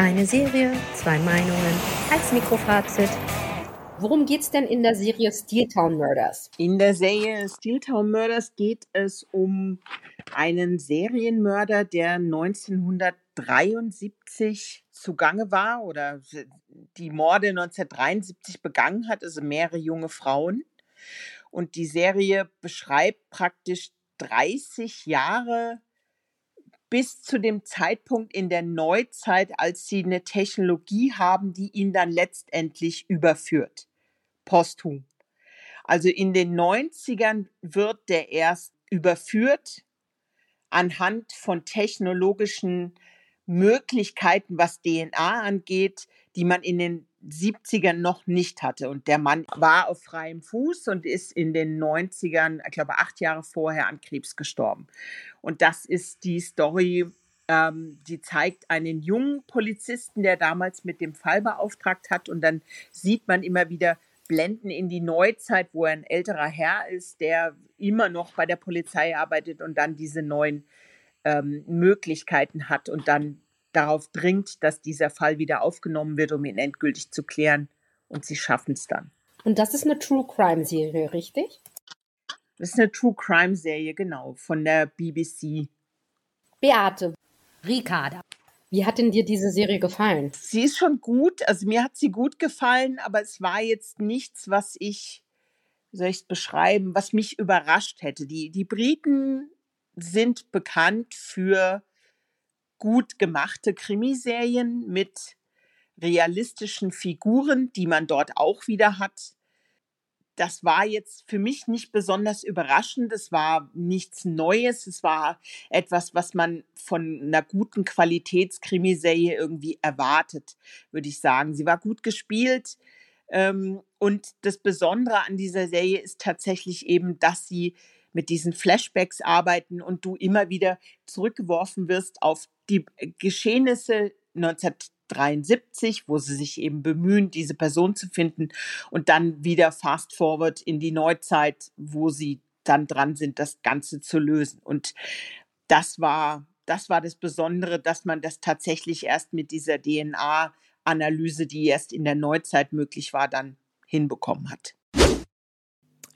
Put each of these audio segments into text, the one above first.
Eine Serie, zwei Meinungen, als Mikrofazit. Worum geht's denn in der Serie Steel Town Murders? In der Serie Steel Town Murders geht es um einen Serienmörder, der 1973 zugange war oder die Morde 1973 begangen hat, also mehrere junge Frauen. Und die Serie beschreibt praktisch 30 Jahre bis zu dem Zeitpunkt in der Neuzeit, als sie eine Technologie haben, die ihn dann letztendlich überführt. Posthum. Also in den 90ern wird der erst überführt anhand von technologischen Möglichkeiten, was DNA angeht, die man in den 70ern noch nicht hatte. Und der Mann war auf freiem Fuß und ist in den 90ern, ich glaube acht Jahre vorher, an Krebs gestorben. Und das ist die Story, ähm, die zeigt einen jungen Polizisten, der damals mit dem Fall beauftragt hat. Und dann sieht man immer wieder Blenden in die Neuzeit, wo er ein älterer Herr ist, der immer noch bei der Polizei arbeitet und dann diese neuen ähm, Möglichkeiten hat und dann darauf dringt, dass dieser Fall wieder aufgenommen wird, um ihn endgültig zu klären. Und sie schaffen es dann. Und das ist eine True Crime Serie, richtig? Das ist eine True Crime Serie, genau, von der BBC. Beate, Ricarda, wie hat denn dir diese Serie gefallen? Sie ist schon gut, also mir hat sie gut gefallen, aber es war jetzt nichts, was ich, wie soll ich es beschreiben, was mich überrascht hätte. Die, die Briten sind bekannt für gut gemachte Krimiserien mit realistischen Figuren, die man dort auch wieder hat. Das war jetzt für mich nicht besonders überraschend. Es war nichts Neues. Es war etwas, was man von einer guten Qualitätskrimiserie irgendwie erwartet, würde ich sagen. Sie war gut gespielt. Ähm, und das Besondere an dieser Serie ist tatsächlich eben, dass sie mit diesen Flashbacks arbeiten und du immer wieder zurückgeworfen wirst auf die Geschehnisse 1973, wo sie sich eben bemühen, diese Person zu finden und dann wieder fast forward in die Neuzeit, wo sie dann dran sind, das Ganze zu lösen. Und das war, das war das Besondere, dass man das tatsächlich erst mit dieser DNA-Analyse, die erst in der Neuzeit möglich war, dann hinbekommen hat.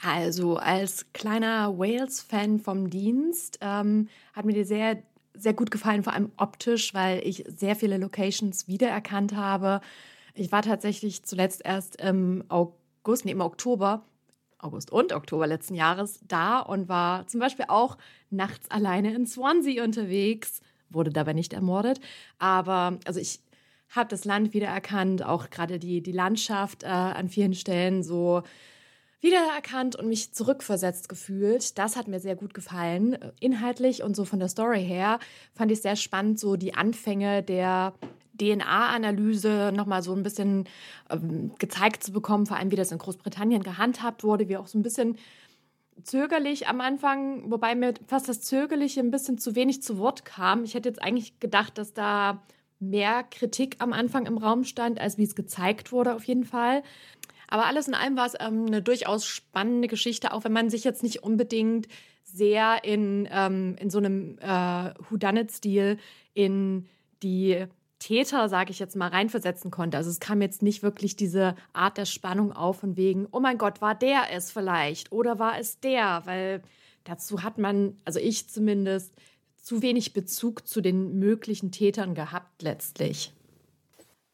Also als kleiner Wales-Fan vom Dienst ähm, hat mir die sehr, sehr gut gefallen, vor allem optisch, weil ich sehr viele Locations wiedererkannt habe. Ich war tatsächlich zuletzt erst im August, nee, im Oktober, August und Oktober letzten Jahres da und war zum Beispiel auch nachts alleine in Swansea unterwegs, wurde dabei nicht ermordet. Aber also ich habe das Land wiedererkannt, auch gerade die, die Landschaft äh, an vielen Stellen so wiedererkannt und mich zurückversetzt gefühlt. Das hat mir sehr gut gefallen. Inhaltlich und so von der Story her fand ich sehr spannend, so die Anfänge der DNA-Analyse nochmal so ein bisschen ähm, gezeigt zu bekommen, vor allem wie das in Großbritannien gehandhabt wurde, wie auch so ein bisschen zögerlich am Anfang, wobei mir fast das Zögerliche ein bisschen zu wenig zu Wort kam. Ich hätte jetzt eigentlich gedacht, dass da mehr Kritik am Anfang im Raum stand, als wie es gezeigt wurde, auf jeden Fall. Aber alles in allem war es ähm, eine durchaus spannende Geschichte, auch wenn man sich jetzt nicht unbedingt sehr in, ähm, in so einem äh, Whodunit-Stil in die Täter, sage ich jetzt mal, reinversetzen konnte. Also es kam jetzt nicht wirklich diese Art der Spannung auf von wegen, oh mein Gott, war der es vielleicht oder war es der? Weil dazu hat man, also ich zumindest, zu wenig Bezug zu den möglichen Tätern gehabt letztlich.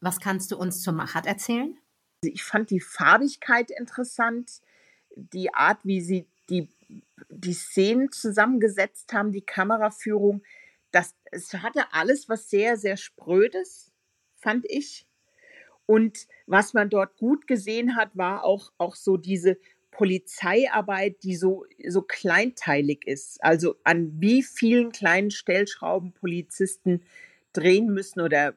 Was kannst du uns zur Machart erzählen? Ich fand die Farbigkeit interessant, die Art, wie sie die, die Szenen zusammengesetzt haben, die Kameraführung. Das, es hatte alles was sehr, sehr Sprödes, fand ich. Und was man dort gut gesehen hat, war auch, auch so diese Polizeiarbeit, die so, so kleinteilig ist. Also an wie vielen kleinen Stellschrauben Polizisten drehen müssen oder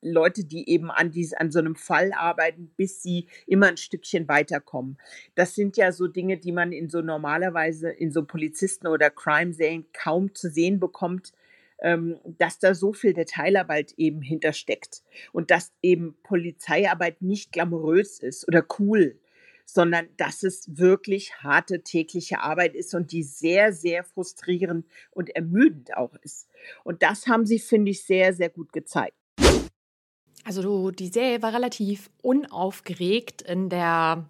Leute, die eben an, dies, an so einem Fall arbeiten, bis sie immer ein Stückchen weiterkommen. Das sind ja so Dinge, die man in so normalerweise in so Polizisten- oder Crime-Serien kaum zu sehen bekommt, ähm, dass da so viel Detailarbeit eben hintersteckt und dass eben Polizeiarbeit nicht glamourös ist oder cool, sondern dass es wirklich harte tägliche Arbeit ist und die sehr, sehr frustrierend und ermüdend auch ist. Und das haben sie, finde ich, sehr, sehr gut gezeigt. Also die Serie war relativ unaufgeregt in der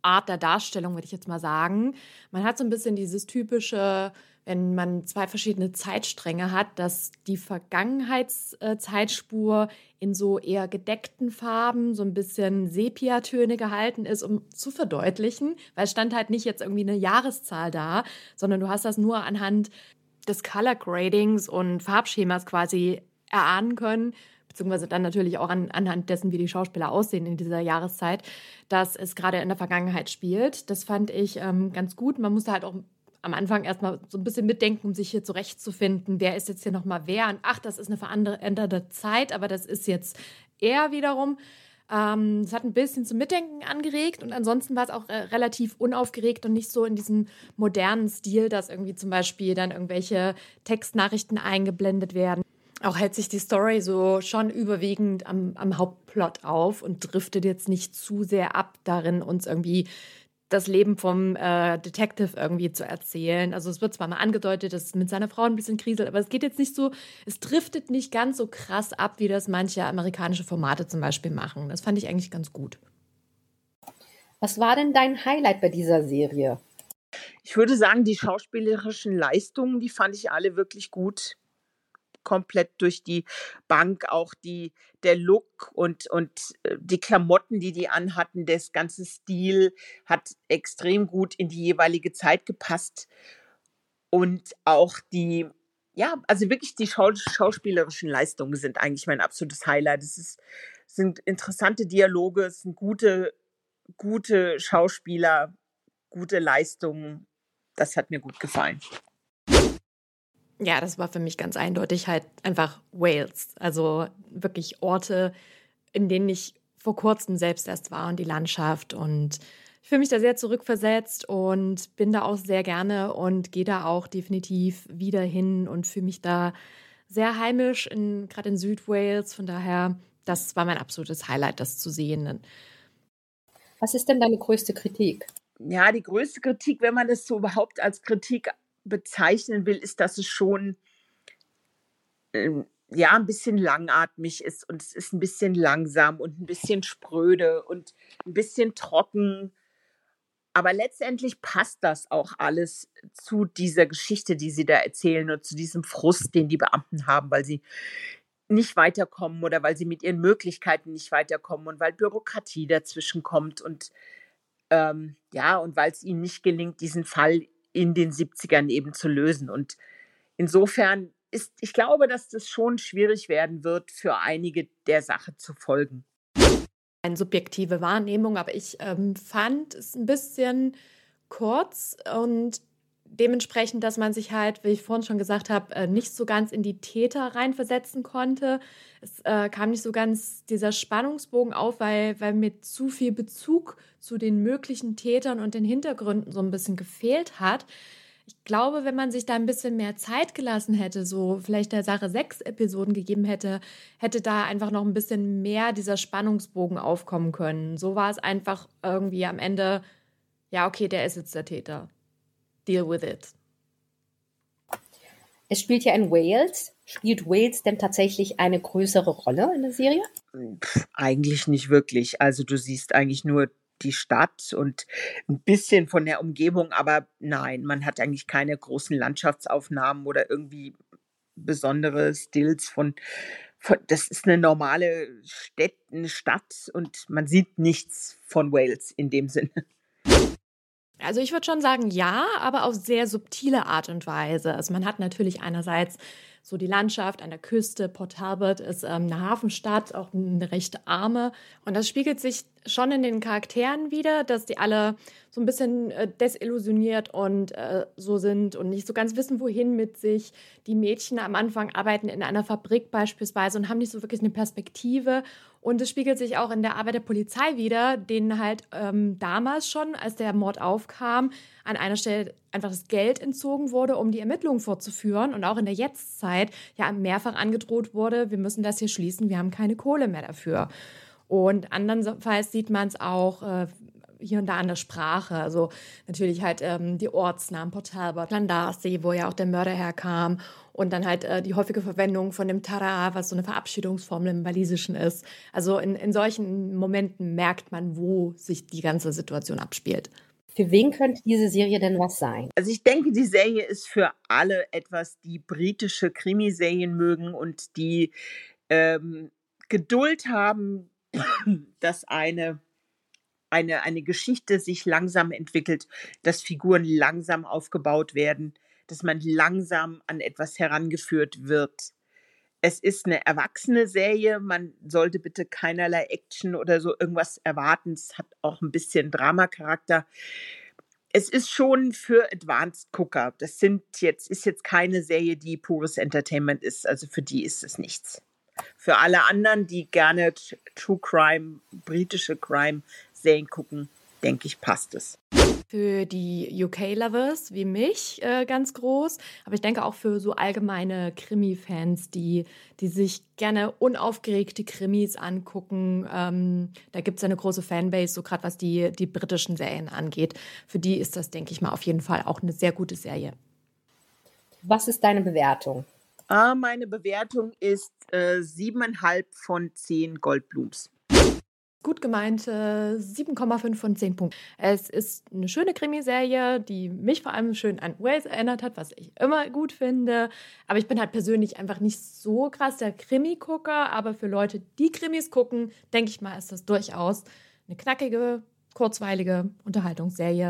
Art der Darstellung, würde ich jetzt mal sagen. Man hat so ein bisschen dieses typische, wenn man zwei verschiedene Zeitstränge hat, dass die Vergangenheitszeitspur in so eher gedeckten Farben, so ein bisschen Sepiatöne gehalten ist, um zu verdeutlichen, weil es stand halt nicht jetzt irgendwie eine Jahreszahl da, sondern du hast das nur anhand des Color Gradings und Farbschemas quasi erahnen können, beziehungsweise dann natürlich auch an, anhand dessen, wie die Schauspieler aussehen in dieser Jahreszeit, dass es gerade in der Vergangenheit spielt. Das fand ich ähm, ganz gut. Man musste halt auch am Anfang erstmal so ein bisschen mitdenken, um sich hier zurechtzufinden, wer ist jetzt hier nochmal wer. Und ach, das ist eine veränderte Zeit, aber das ist jetzt er wiederum. Ähm, es hat ein bisschen zum Mitdenken angeregt und ansonsten war es auch äh, relativ unaufgeregt und nicht so in diesem modernen Stil, dass irgendwie zum Beispiel dann irgendwelche Textnachrichten eingeblendet werden auch hält sich die Story so schon überwiegend am, am Hauptplot auf und driftet jetzt nicht zu sehr ab darin, uns irgendwie das Leben vom äh, Detective irgendwie zu erzählen. Also es wird zwar mal angedeutet, dass es mit seiner Frau ein bisschen kriselt, aber es geht jetzt nicht so, es driftet nicht ganz so krass ab, wie das manche amerikanische Formate zum Beispiel machen. Das fand ich eigentlich ganz gut. Was war denn dein Highlight bei dieser Serie? Ich würde sagen, die schauspielerischen Leistungen, die fand ich alle wirklich gut komplett durch die Bank, auch die, der Look und, und äh, die Klamotten, die die anhatten, das ganze Stil hat extrem gut in die jeweilige Zeit gepasst. Und auch die, ja, also wirklich die schauspielerischen Leistungen sind eigentlich mein absolutes Highlight. Es ist, sind interessante Dialoge, es sind gute, gute Schauspieler, gute Leistungen. Das hat mir gut gefallen. Ja, das war für mich ganz eindeutig halt einfach Wales. Also wirklich Orte, in denen ich vor kurzem selbst erst war und die Landschaft. Und ich fühle mich da sehr zurückversetzt und bin da auch sehr gerne und gehe da auch definitiv wieder hin und fühle mich da sehr heimisch, gerade in Südwales. Von daher, das war mein absolutes Highlight, das zu sehen. Was ist denn deine größte Kritik? Ja, die größte Kritik, wenn man das so überhaupt als Kritik bezeichnen will, ist, dass es schon ähm, ja ein bisschen langatmig ist und es ist ein bisschen langsam und ein bisschen spröde und ein bisschen trocken. Aber letztendlich passt das auch alles zu dieser Geschichte, die sie da erzählen und zu diesem Frust, den die Beamten haben, weil sie nicht weiterkommen oder weil sie mit ihren Möglichkeiten nicht weiterkommen und weil Bürokratie dazwischen kommt und ähm, ja, und weil es ihnen nicht gelingt, diesen Fall in den 70ern eben zu lösen. Und insofern ist, ich glaube, dass das schon schwierig werden wird, für einige der Sache zu folgen. Eine subjektive Wahrnehmung, aber ich ähm, fand es ein bisschen kurz und dementsprechend, dass man sich halt, wie ich vorhin schon gesagt habe, äh, nicht so ganz in die Täter reinversetzen konnte. Es äh, kam nicht so ganz dieser Spannungsbogen auf, weil, weil mir zu viel Bezug zu den möglichen Tätern und den Hintergründen so ein bisschen gefehlt hat. Ich glaube, wenn man sich da ein bisschen mehr Zeit gelassen hätte, so vielleicht der Sache sechs Episoden gegeben hätte, hätte da einfach noch ein bisschen mehr dieser Spannungsbogen aufkommen können. So war es einfach irgendwie am Ende, ja, okay, der ist jetzt der Täter deal with it. Es spielt ja in Wales. Spielt Wales denn tatsächlich eine größere Rolle in der Serie? Pff, eigentlich nicht wirklich. Also du siehst eigentlich nur die Stadt und ein bisschen von der Umgebung, aber nein, man hat eigentlich keine großen Landschaftsaufnahmen oder irgendwie besondere Stills von, von das ist eine normale Stadt, eine Stadt und man sieht nichts von Wales in dem Sinne. Also ich würde schon sagen, ja, aber auf sehr subtile Art und Weise. Also man hat natürlich einerseits so die Landschaft an der Küste. Port Talbot ist ähm, eine Hafenstadt, auch eine recht arme. Und das spiegelt sich schon in den Charakteren wieder, dass die alle so ein bisschen äh, desillusioniert und äh, so sind und nicht so ganz wissen, wohin mit sich. Die Mädchen am Anfang arbeiten in einer Fabrik beispielsweise und haben nicht so wirklich eine Perspektive. Und es spiegelt sich auch in der Arbeit der Polizei wieder, denen halt ähm, damals schon, als der Mord aufkam, an einer Stelle einfach das Geld entzogen wurde, um die Ermittlungen fortzuführen und auch in der Jetztzeit ja mehrfach angedroht wurde, wir müssen das hier schließen, wir haben keine Kohle mehr dafür. Und andernfalls sieht man es auch, äh, hier und da an der Sprache. Also natürlich halt ähm, die Ortsnamen, Port Talbot, Landasi, wo ja auch der Mörder herkam. Und dann halt äh, die häufige Verwendung von dem Tara, was so eine Verabschiedungsformel im Walisischen ist. Also in, in solchen Momenten merkt man, wo sich die ganze Situation abspielt. Für wen könnte diese Serie denn was sein? Also ich denke, die Serie ist für alle etwas, die britische Krimiserien mögen und die ähm, Geduld haben, dass eine eine, eine Geschichte sich langsam entwickelt, dass Figuren langsam aufgebaut werden, dass man langsam an etwas herangeführt wird. Es ist eine erwachsene Serie, man sollte bitte keinerlei Action oder so irgendwas erwarten. Es hat auch ein bisschen Dramacharakter. Es ist schon für Advanced Gucker. Das sind jetzt, ist jetzt keine Serie, die pures Entertainment ist. Also für die ist es nichts. Für alle anderen, die gerne True Crime, britische Crime Serien gucken, denke ich, passt es. Für die UK-Lovers wie mich äh, ganz groß, aber ich denke auch für so allgemeine Krimi-Fans, die, die sich gerne unaufgeregte Krimis angucken. Ähm, da gibt es eine große Fanbase, so gerade was die, die britischen Serien angeht. Für die ist das, denke ich mal, auf jeden Fall auch eine sehr gute Serie. Was ist deine Bewertung? Ah, meine Bewertung ist äh, 7,5 von 10 Goldblums gut gemeinte 7,5 von 10 Punkten. Es ist eine schöne Krimiserie, die mich vor allem schön an Wales erinnert hat, was ich immer gut finde. Aber ich bin halt persönlich einfach nicht so krass der Krimi-Gucker. Aber für Leute, die Krimis gucken, denke ich mal, ist das durchaus eine knackige, kurzweilige Unterhaltungsserie.